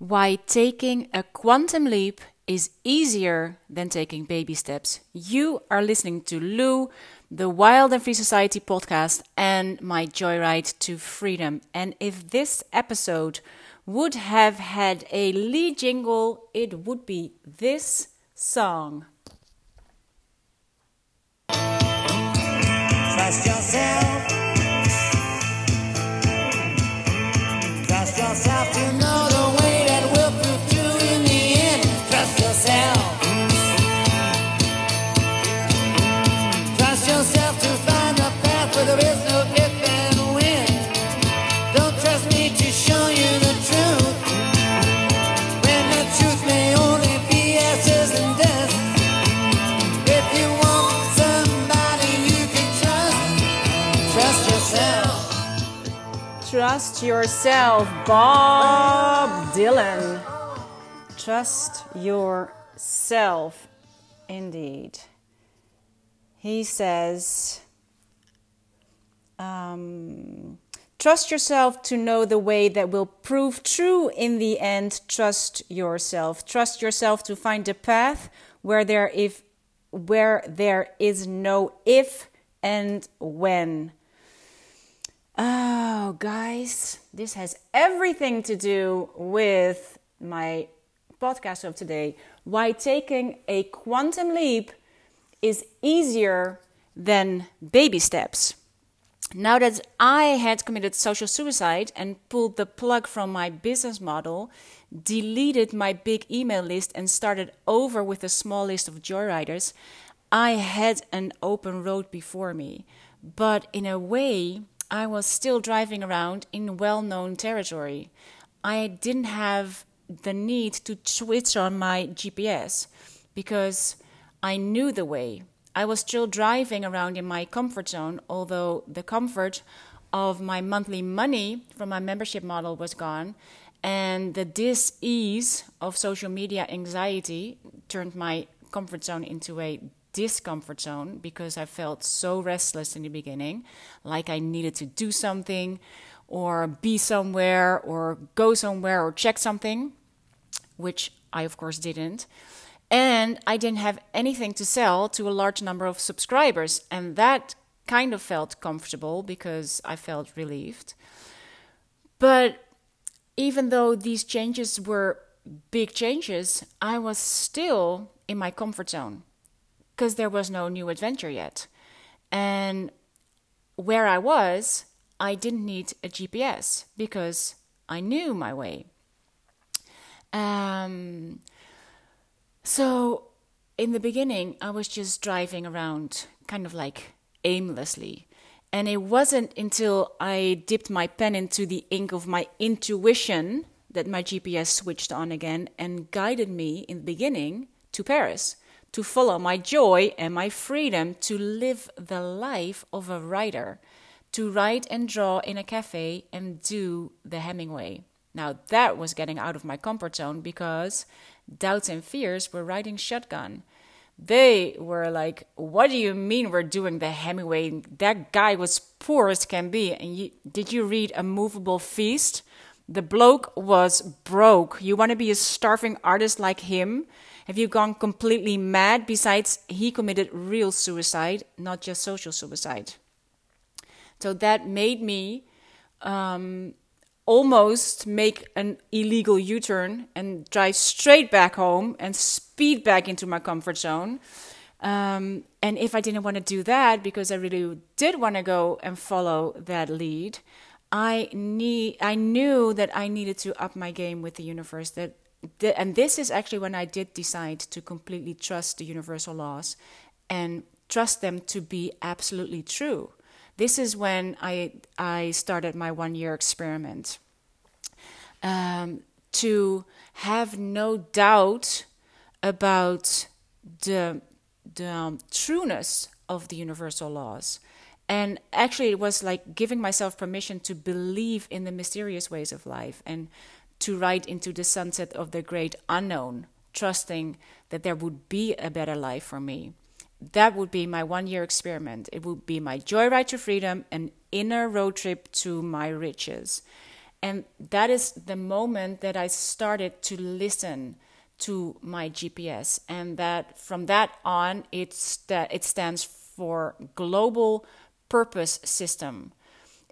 why taking a quantum leap is easier than taking baby steps. You are listening to Lou, the Wild and Free Society podcast, and my joyride to freedom. And if this episode would have had a lead jingle, it would be this song. Trust yourself. Trust yourself to know Trust yourself, Bob Dylan. Trust yourself, indeed. He says, um, Trust yourself to know the way that will prove true in the end. Trust yourself. Trust yourself to find a path where there if where there is no if and when. Oh, guys, this has everything to do with my podcast of today. Why taking a quantum leap is easier than baby steps. Now that I had committed social suicide and pulled the plug from my business model, deleted my big email list, and started over with a small list of joyriders, I had an open road before me. But in a way, I was still driving around in well known territory. I didn't have the need to switch on my GPS because I knew the way. I was still driving around in my comfort zone, although the comfort of my monthly money from my membership model was gone, and the dis ease of social media anxiety turned my comfort zone into a discomfort zone because I felt so restless in the beginning, like I needed to do something or be somewhere or go somewhere or check something, which I, of course, didn't. And I didn't have anything to sell to a large number of subscribers. And that kind of felt comfortable because I felt relieved. But even though these changes were big changes, I was still in my comfort zone because there was no new adventure yet. And where I was, I didn't need a GPS because I knew my way. Um, so, in the beginning, I was just driving around kind of like aimlessly. And it wasn't until I dipped my pen into the ink of my intuition that my GPS switched on again and guided me in the beginning to Paris to follow my joy and my freedom to live the life of a writer, to write and draw in a cafe and do the Hemingway. Now, that was getting out of my comfort zone because doubts and fears were riding shotgun. They were like, What do you mean we're doing the Hemingway? That guy was poor as can be. And you, did you read A Moveable Feast? The bloke was broke. You want to be a starving artist like him? Have you gone completely mad? Besides, he committed real suicide, not just social suicide. So that made me um, almost make an illegal U turn and drive straight back home and speed back into my comfort zone. Um, and if I didn't want to do that because I really did want to go and follow that lead, I need I knew that I needed to up my game with the universe. That, that and this is actually when I did decide to completely trust the universal laws and trust them to be absolutely true this is when I I started my one year experiment um, to have no doubt about the the um, trueness of the universal laws. And actually, it was like giving myself permission to believe in the mysterious ways of life and to ride into the sunset of the great unknown, trusting that there would be a better life for me that would be my one year experiment. It would be my joyride to freedom, an inner road trip to my riches. And that is the moment that I started to listen to my GPS. And that from that on, it's that it stands for Global Purpose System.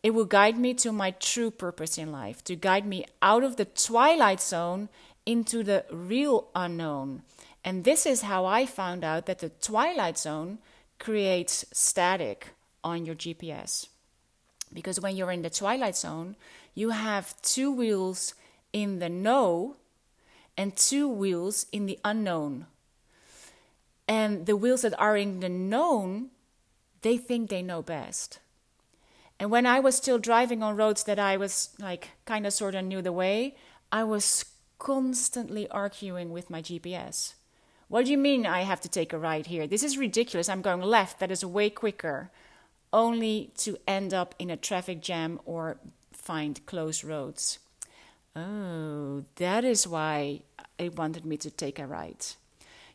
It will guide me to my true purpose in life, to guide me out of the twilight zone into the real unknown. And this is how I found out that the twilight zone creates static on your GPS. Because when you're in the twilight zone, you have two wheels in the know and two wheels in the unknown. And the wheels that are in the known, they think they know best. And when I was still driving on roads that I was like kind of sort of knew the way, I was constantly arguing with my GPS. What do you mean I have to take a right here? This is ridiculous. I'm going left. That is way quicker. Only to end up in a traffic jam or find closed roads. Oh, that is why it wanted me to take a right.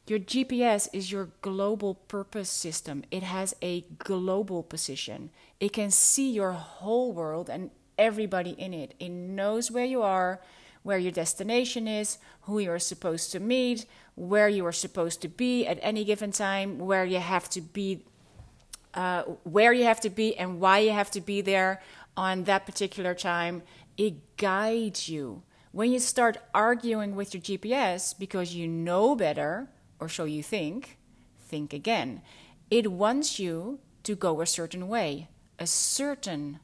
Your GPS is your global purpose system. It has a global position. It can see your whole world and everybody in it. It knows where you are, where your destination is, who you're supposed to meet, where you are supposed to be at any given time, where you have to be, uh, where you have to be, and why you have to be there on that particular time. It guides you. When you start arguing with your GPS because you know better, or so you think, think again. It wants you to go a certain way, a certain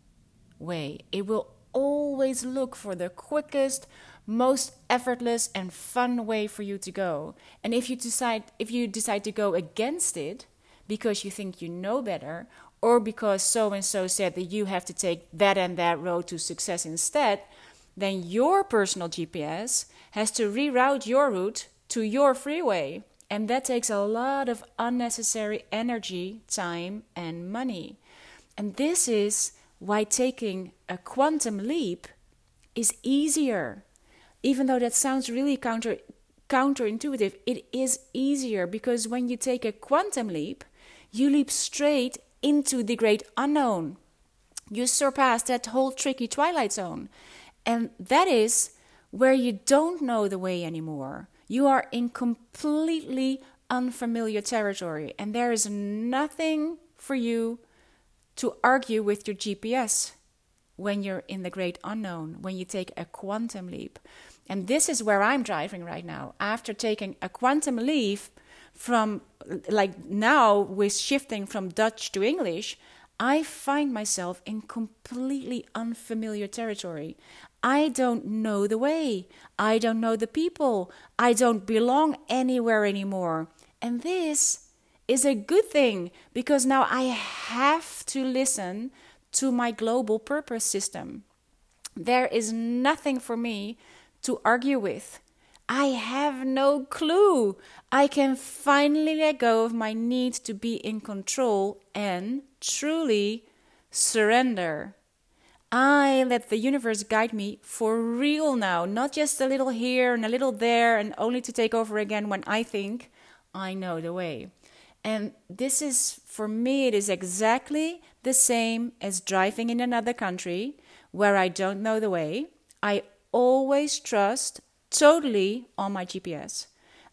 way. It will always look for the quickest, most effortless and fun way for you to go. And if you decide if you decide to go against it because you think you know better or because so and so said that you have to take that and that road to success instead, then your personal GPS has to reroute your route to your freeway. And that takes a lot of unnecessary energy, time, and money. And this is why taking a quantum leap is easier. Even though that sounds really counter counterintuitive, it is easier because when you take a quantum leap, you leap straight into the great unknown. You surpass that whole tricky twilight zone. And that is where you don't know the way anymore. You are in completely unfamiliar territory, and there is nothing for you to argue with your GPS when you're in the great unknown, when you take a quantum leap. And this is where I'm driving right now. After taking a quantum leap from, like now, with shifting from Dutch to English, I find myself in completely unfamiliar territory. I don't know the way. I don't know the people. I don't belong anywhere anymore. And this is a good thing because now I have to listen to my global purpose system. There is nothing for me to argue with. I have no clue. I can finally let go of my need to be in control and truly surrender. I let the universe guide me for real now, not just a little here and a little there, and only to take over again when I think I know the way. And this is, for me, it is exactly the same as driving in another country where I don't know the way. I always trust totally on my GPS.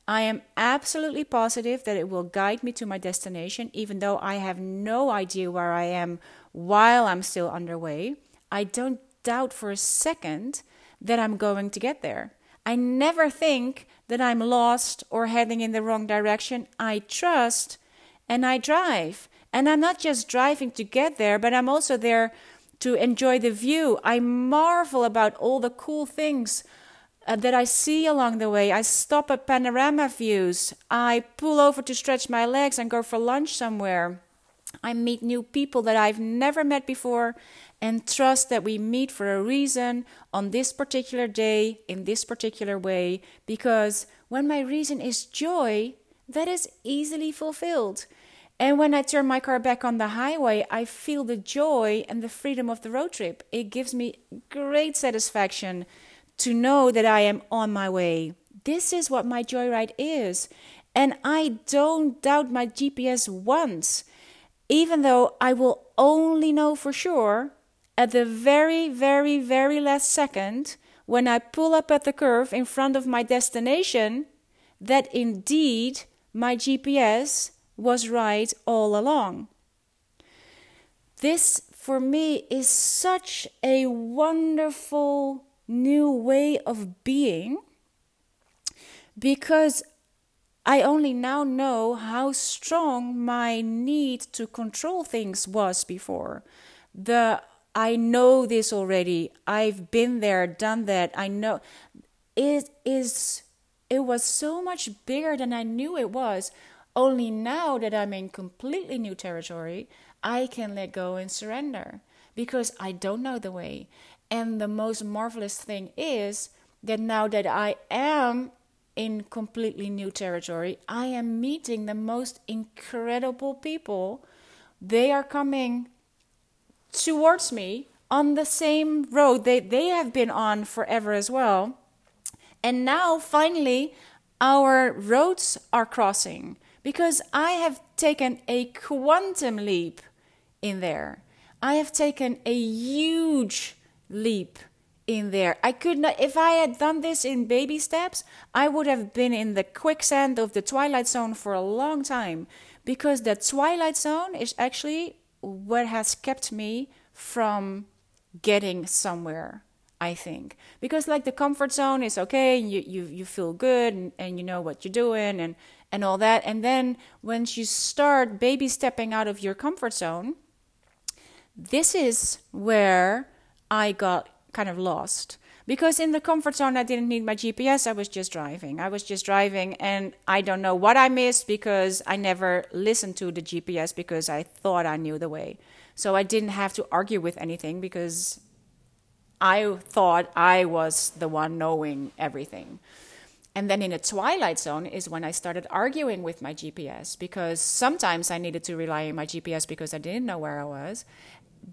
I am absolutely positive that it will guide me to my destination, even though I have no idea where I am while I'm still underway. I don't doubt for a second that I'm going to get there. I never think that I'm lost or heading in the wrong direction. I trust and I drive. And I'm not just driving to get there, but I'm also there to enjoy the view. I marvel about all the cool things uh, that I see along the way. I stop at panorama views. I pull over to stretch my legs and go for lunch somewhere. I meet new people that I've never met before and trust that we meet for a reason on this particular day in this particular way because when my reason is joy, that is easily fulfilled. And when I turn my car back on the highway, I feel the joy and the freedom of the road trip. It gives me great satisfaction to know that I am on my way. This is what my joyride is. And I don't doubt my GPS once, even though I will only know for sure at the very, very, very last second, when I pull up at the curve in front of my destination, that indeed my GPS was right all along. This, for me, is such a wonderful new way of being because I only now know how strong my need to control things was before. The I know this already. I've been there, done that. I know it is it was so much bigger than I knew it was. Only now that I'm in completely new territory, I can let go and surrender because I don't know the way. And the most marvelous thing is that now that I am in completely new territory. I am meeting the most incredible people. They are coming towards me on the same road they, they have been on forever as well. And now, finally, our roads are crossing because I have taken a quantum leap in there. I have taken a huge leap in there. I could not, if I had done this in baby steps, I would have been in the quicksand of the twilight zone for a long time because the twilight zone is actually what has kept me from getting somewhere. I think because like the comfort zone is okay, you you you feel good and, and you know what you're doing and and all that, and then once you start baby stepping out of your comfort zone, this is where I got kind of lost because in the comfort zone I didn't need my GPS I was just driving. I was just driving and I don't know what I missed because I never listened to the GPS because I thought I knew the way. So I didn't have to argue with anything because I thought I was the one knowing everything. And then in a twilight zone is when I started arguing with my GPS because sometimes I needed to rely on my GPS because I didn't know where I was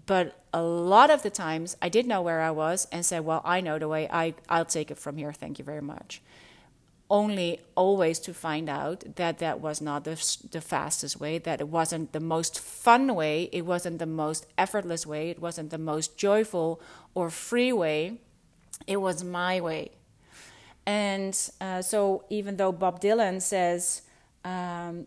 but a lot of the times I did know where I was and said, Well, I know the way, I, I'll take it from here, thank you very much. Only always to find out that that was not the, the fastest way, that it wasn't the most fun way, it wasn't the most effortless way, it wasn't the most joyful or free way, it was my way. And uh, so, even though Bob Dylan says, um,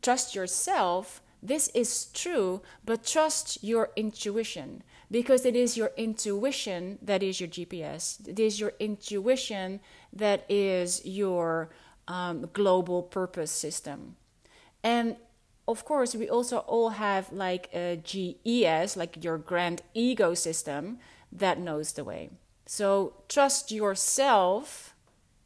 trust yourself, this is true, but trust your intuition because it is your intuition that is your GPS. It is your intuition that is your um, global purpose system. And of course, we also all have like a GES, like your grand ego system that knows the way. So trust yourself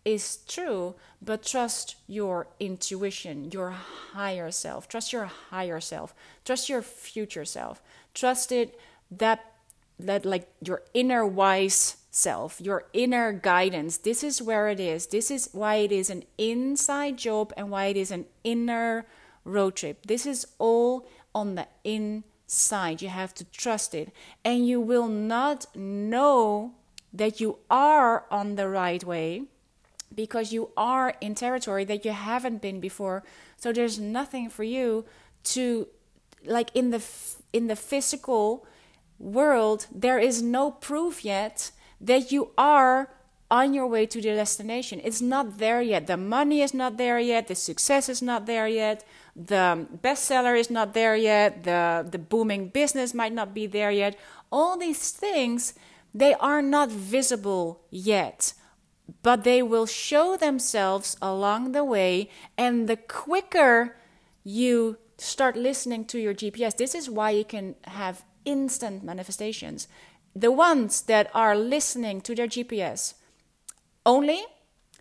is true, but trust your intuition, your higher self. Trust your higher self. Trust your future self. Trust it that that like your inner wise self, your inner guidance. This is where it is. This is why it is an inside job and why it is an inner road trip. This is all on the inside. You have to trust it. And you will not know that you are on the right way because you are in territory that you haven't been before. So there's nothing for you to like in the in the physical world there is no proof yet that you are on your way to the destination. It's not there yet. The money is not there yet. The success is not there yet. The bestseller is not there yet. The the booming business might not be there yet. All these things they are not visible yet but they will show themselves along the way. And the quicker you start listening to your GPS, this is why you can have instant manifestations. The ones that are listening to their GPS only,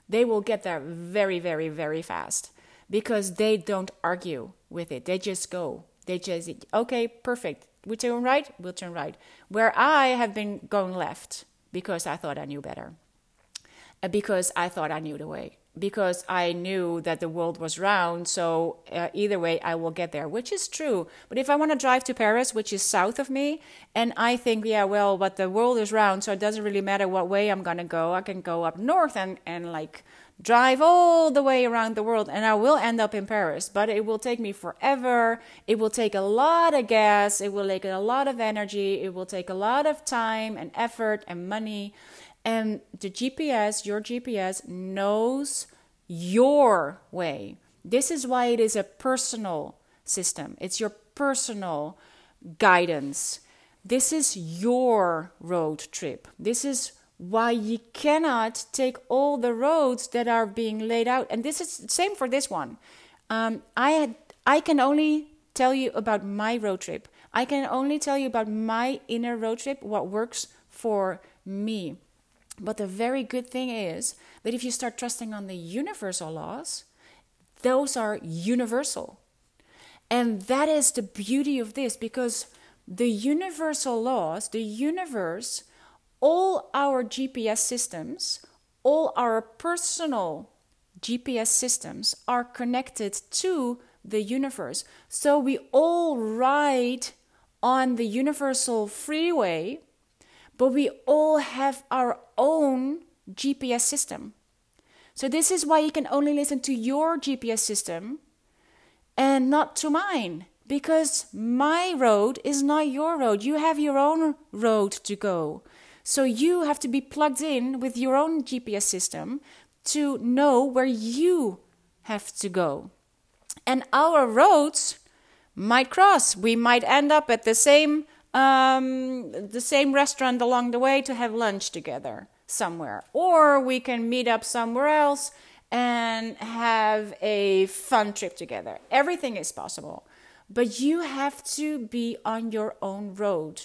they will get there very, very, very fast because they don't argue with it. They just go. They just, okay, perfect. We turn right, we'll turn right. Where I have been going left because I thought I knew better. Because I thought I knew the way because I knew that the world was round. So uh, either way, I will get there, which is true. But if I want to drive to Paris, which is south of me, and I think, yeah, well, but the world is round, so it doesn't really matter what way I'm gonna go. I can go up north and and like drive all the way around the world and I will end up in Paris, but it will take me forever. It will take a lot of gas, it will take a lot of energy, it will take a lot of time and effort and money. And the GPS, your GPS, knows your way. This is why it is a personal system, it's your personal guidance. This is your road trip. This is why you cannot take all the roads that are being laid out. And this is the same for this one. Um, I had, I can only tell you about my road trip. I can only tell you about my inner road trip, what works for me. But the very good thing is that if you start trusting on the universal laws, those are universal. And that is the beauty of this because the universal laws, the universe, all our GPS systems, all our personal GPS systems are connected to the universe. So we all ride on the universal freeway, but we all have our own GPS system. So this is why you can only listen to your GPS system and not to mine because my road is not your road. You have your own road to go. So you have to be plugged in with your own GPS system to know where you have to go. And our roads might cross. We might end up at the same um, the same restaurant along the way to have lunch together somewhere, or we can meet up somewhere else and have a fun trip together. Everything is possible, but you have to be on your own road.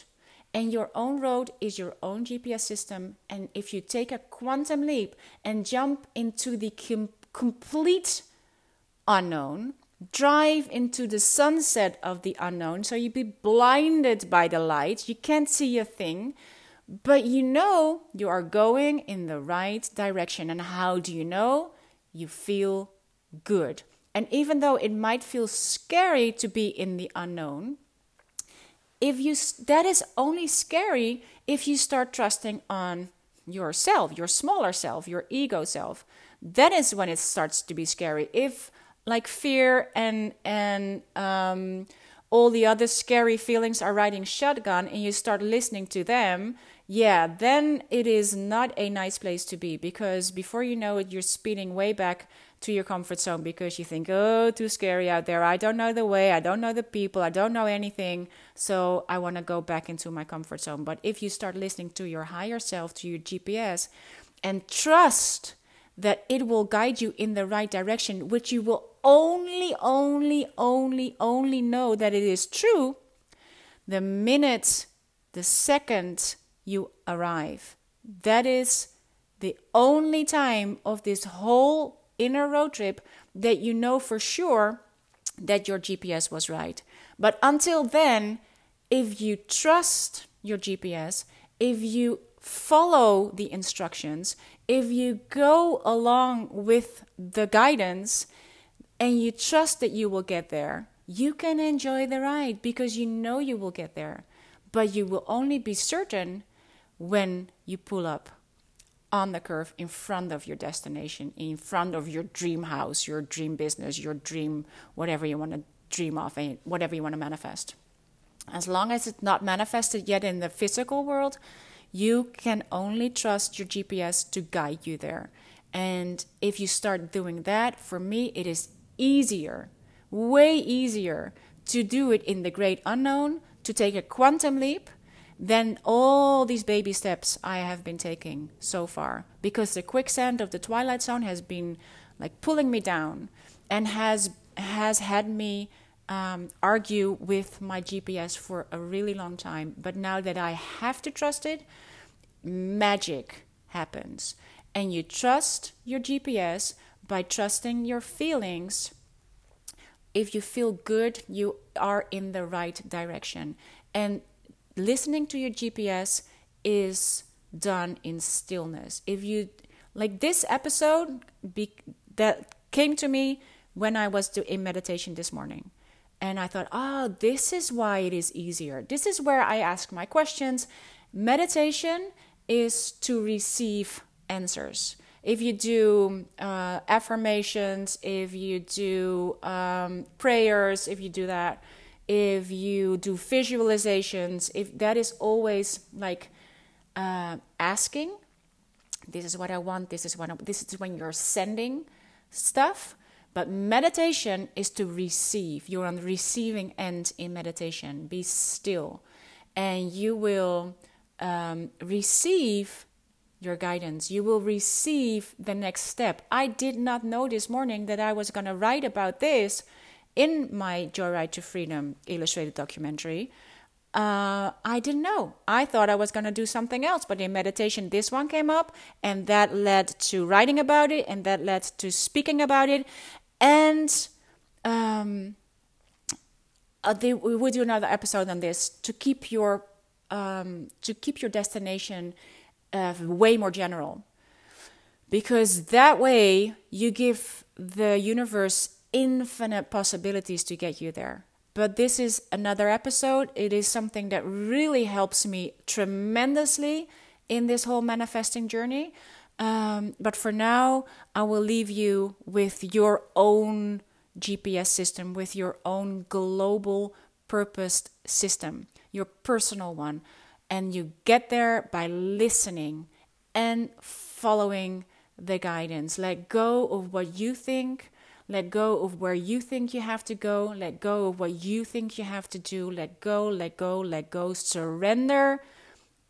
And your own road is your own GPS system. And if you take a quantum leap and jump into the com- complete unknown, drive into the sunset of the unknown, so you be blinded by the light, you can't see a thing, but you know you are going in the right direction. And how do you know? You feel good. And even though it might feel scary to be in the unknown, if you that is only scary if you start trusting on yourself your smaller self your ego self that is when it starts to be scary if like fear and and um, all the other scary feelings are riding shotgun and you start listening to them yeah then it is not a nice place to be because before you know it you're speeding way back to your comfort zone because you think, oh, too scary out there. I don't know the way. I don't know the people. I don't know anything. So I want to go back into my comfort zone. But if you start listening to your higher self, to your GPS, and trust that it will guide you in the right direction, which you will only, only, only, only know that it is true the minute, the second you arrive. That is the only time of this whole inner road trip that you know for sure that your GPS was right. But until then, if you trust your GPS, if you follow the instructions, if you go along with the guidance and you trust that you will get there, you can enjoy the ride because you know you will get there. But you will only be certain when you pull up on the curve in front of your destination, in front of your dream house, your dream business, your dream, whatever you want to dream of, and whatever you want to manifest. As long as it's not manifested yet in the physical world, you can only trust your GPS to guide you there. And if you start doing that, for me, it is easier, way easier to do it in the great unknown, to take a quantum leap than all these baby steps I have been taking so far. Because the quicksand of the twilight zone has been like pulling me down and has has had me um, argue with my GPS for a really long time. But now that I have to trust it, magic happens. And you trust your GPS by trusting your feelings. If you feel good, you are in the right direction. And listening to your GPS is done in stillness. If you Like this episode be, that came to me when I was in meditation this morning. And I thought, oh, this is why it is easier. This is where I ask my questions. Meditation is to receive answers. If you do uh, affirmations, if you do um, prayers, if you do that, if you do visualizations, if that is always like uh, asking, this is what I want, this is what I, this is when you're sending stuff. But meditation is to receive. You're on the receiving end in meditation. Be still, and you will um, receive your guidance. You will receive the next step. I did not know this morning that I was going to write about this in my Joyride to Freedom illustrated documentary. Uh, I didn't know. I thought I was going to do something else, but in meditation, this one came up, and that led to writing about it, and that led to speaking about it, and um, uh, they, we do another episode on this to keep your um, to keep your destination uh, way more general, because that way you give the universe infinite possibilities to get you there. But this is another episode. It is something that really helps me tremendously in this whole manifesting journey. Um, but for now, I will leave you with your own GPS system, with your own global purposed system, your personal one. And you get there by listening and following the guidance. Let go of what you think let go of where you think you have to go. Let go of what you think you have to do. Let go, let go, let go. Surrender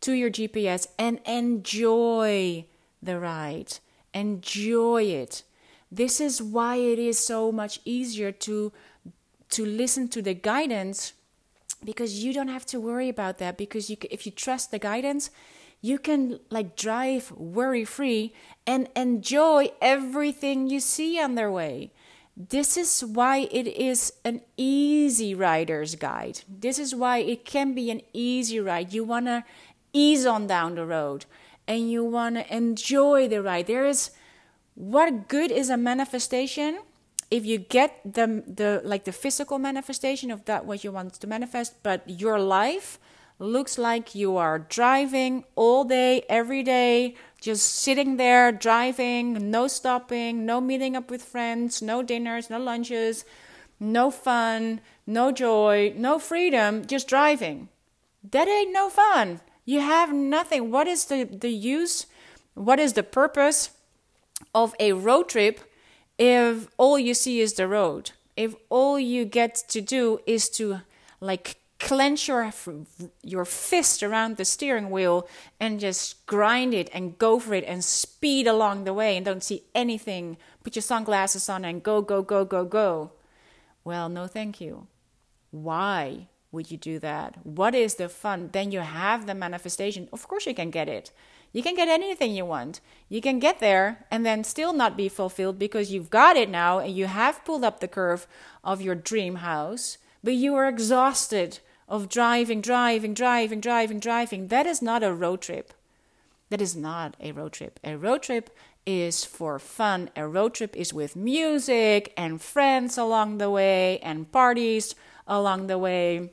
to your GPS and enjoy the ride. Enjoy it. This is why it is so much easier to to listen to the guidance because you don't have to worry about that because you if you trust the guidance you can like drive worry free and enjoy everything you see on their way this is why it is an easy rider's guide. This is why it can be an easy ride. You want to ease on down the road and you want to enjoy the ride. There is what good is a manifestation if you get the the like the physical manifestation of that what you want to manifest, but your life looks like you are driving all day, every day, just sitting there, driving, no stopping, no meeting up with friends, no dinners, no lunches, no fun, no joy, no freedom, just driving. That ain't no fun. You have nothing. What is the, the use? What is the purpose of a road trip if all you see is the road? If all you get to do is to like clench your your fist around the steering wheel and just grind it and go for it and speed along the way and don't see anything put your sunglasses on and go go go go go well no thank you why would you do that what is the fun then you have the manifestation of course you can get it you can get anything you want you can get there and then still not be fulfilled because you've got it now and you have pulled up the curve of your dream house but you are exhausted of driving, driving, driving, driving, driving. That is not a road trip. That is not a road trip. A road trip is for fun. A road trip is with music and friends along the way and parties along the way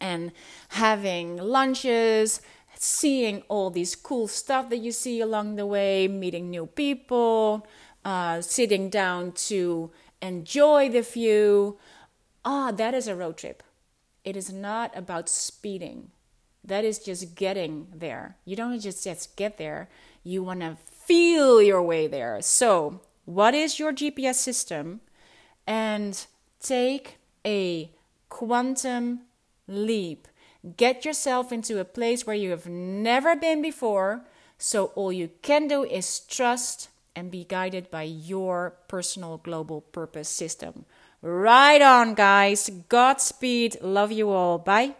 and having lunches, seeing all these cool stuff that you see along the way, meeting new people, uh, sitting down to enjoy the view. Ah, that is a road trip. It is not about speeding. That is just getting there. You don't just, just get there, you want to feel your way there. So, what is your GPS system? And take a quantum leap. Get yourself into a place where you have never been before. So, all you can do is trust and be guided by your personal global purpose system. Right on, guys. Godspeed. Love you all. Bye.